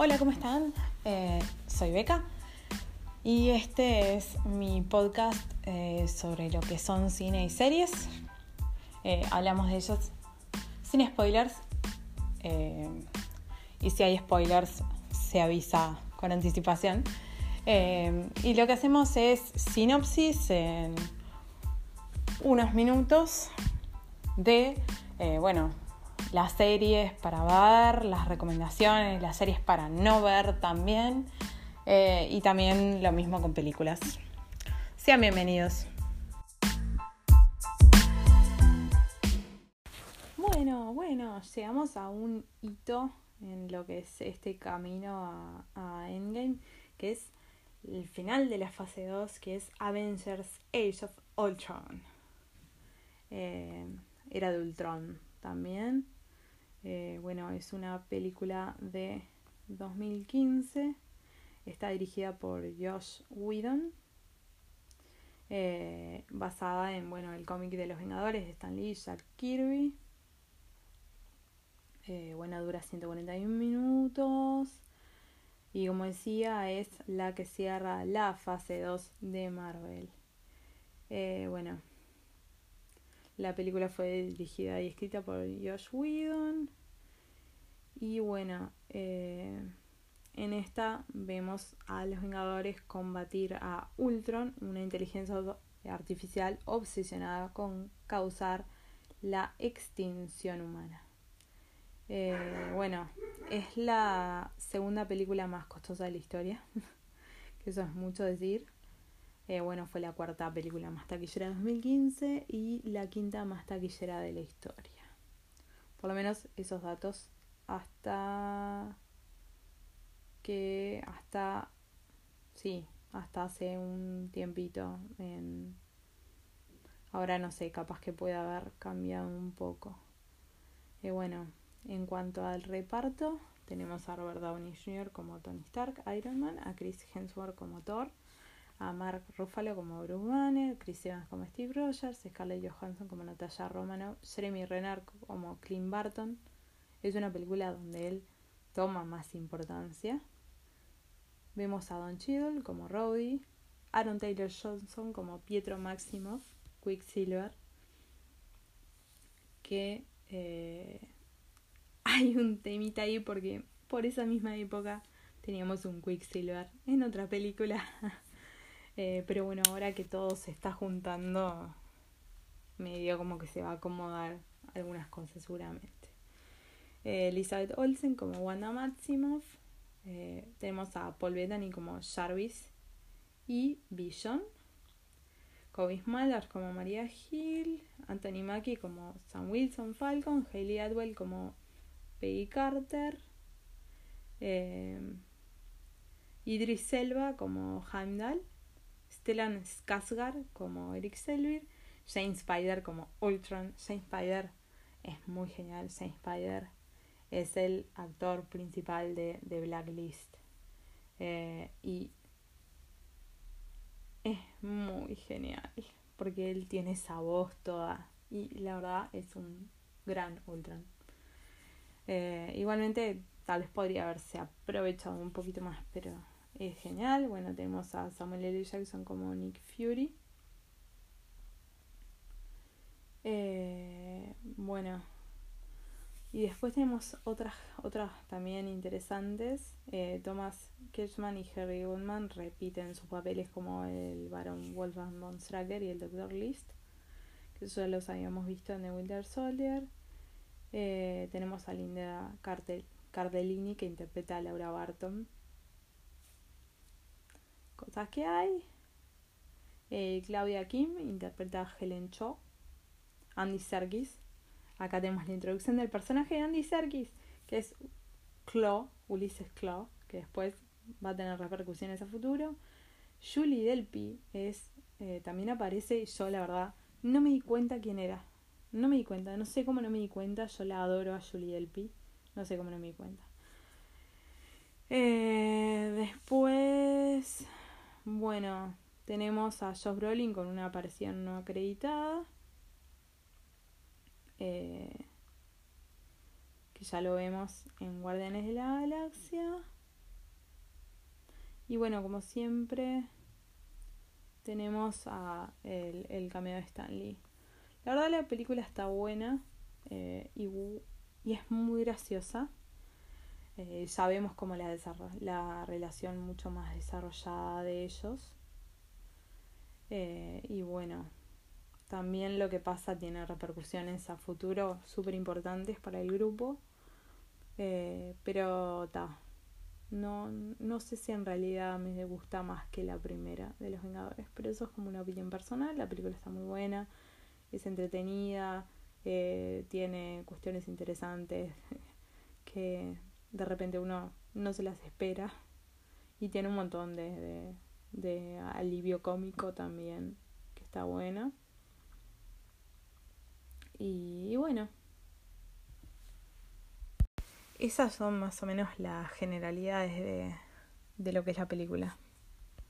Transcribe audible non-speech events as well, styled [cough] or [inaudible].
Hola, ¿cómo están? Eh, soy Beca y este es mi podcast eh, sobre lo que son cine y series. Eh, hablamos de ellos sin spoilers y si hay spoilers se avisa con anticipación. y lo que hacemos es sinopsis en unos minutos de, bueno, las series para ver, las recomendaciones, las series para no ver también. Eh, y también lo mismo con películas. Sean bienvenidos. Bueno, bueno, llegamos a un hito en lo que es este camino a, Endgame, que es el final de la fase 2, que es Avengers Age of Ultron. Eh, era de Ultron también. Eh, bueno, es una película de 2015. Está dirigida por Josh Whedon. Eh, basada en bueno, el cómic de los Vengadores de Stan Lee y Jack Kirby. Eh, bueno, dura 141 minutos. Y como decía, es la que cierra la fase 2 de Marvel. bueno, la película fue dirigida y escrita por Josh Whedon. Y bueno, eh, en esta vemos a los Vengadores combatir a Ultron, una inteligencia artificial obsesionada con causar la extinción humana. Eh, bueno, es la segunda película más costosa de la historia, [laughs] que eso es mucho decir. Eh, bueno, fue la cuarta película más taquillera de 2015 y la quinta más taquillera de la historia. Por lo menos esos datos hasta que hasta sí, hasta hace un tiempito en ahora no sé, capaz que puede haber cambiado un poco. Y bueno, en cuanto al reparto, tenemos a Robert Downey Jr. como Tony Stark, Iron Man, a Chris Hemsworth como Thor, a Mark Ruffalo como Bruce Banner, Chris Evans como Steve Rogers, Scarlett Johansson como Natasha Romanoff, Jeremy Renner como Clint Barton. Es una película donde él toma más importancia. Vemos a Don Cheadle como Rowdy, Aaron Taylor Johnson como Pietro Maximoff, Quicksilver, que eh, [laughs] hay un temita ahí porque por esa misma época teníamos un Quicksilver en otra película [laughs] Eh, pero bueno, ahora que todo se está juntando, medio como que se va a acomodar algunas cosas seguramente. Eh, Elizabeth Olsen como Wanda Maximoff. Eh, tenemos a Paul Bettany como Jarvis y Vision. Kobe Smulders como Maria Hill. Anthony Mackie como Sam Wilson Falcon. Hayley Atwell como Peggy Carter. Idris Selva como Heimdall. Stellan Skarsgård como Eric Selvig, Jane Spider como Ultron. Jane Spider es muy genial. Jane Spider es el actor principal de, de Blacklist. Eh, y es muy genial porque él tiene esa voz toda y la verdad es un gran Ultron. Eh, igualmente tal vez podría haberse aprovechado un poquito más, pero es genial. Bueno, tenemos a Samuel L. Jackson como Nick Fury. Eh, bueno, y después tenemos otras, otras también interesantes. Eh, Thomas Kirchman y Harry Goldman repiten sus papeles como el varón Wolfgang von Stracker y el Dr. List, que ya los habíamos visto en The Winter Soldier. Eh, tenemos a Linda Cardellini que interpreta a Laura Barton cosas que hay. Eh, Claudia Kim interpreta a Helen Cho. Andy Serkis. Acá tenemos la introducción del personaje de Andy Serkis, que es Claw, Ulises Claw, que después va a tener repercusiones a futuro. Julie Delpy es, eh, también aparece, yo la verdad no me di cuenta quién era. No me di cuenta, no sé cómo no me di cuenta, yo la adoro a Julie Delpy, no sé cómo no me di cuenta. Eh, después bueno, tenemos a Josh Brolin con una aparición no acreditada. Eh, que ya lo vemos en Guardianes de la Galaxia. Y bueno, como siempre, tenemos a el, el cameo de Stanley. La verdad la película está buena eh, y, y, es muy graciosa. Eh, sabemos cómo la, la relación mucho más desarrollada de ellos. Eh, y bueno, también lo que pasa tiene repercusiones a futuro súper importantes para el grupo. pero ta, no, no sé si en realidad me gusta más que la primera de Los Vengadores, pero eso es como una opinión personal. La película está muy buena, es entretenida, eh, tiene cuestiones interesantes [laughs] que de repente uno no se las espera y tiene un montón de, de, alivio cómico también que está buena. y bueno, esas son más o menos las generalidades de, de lo que es la película.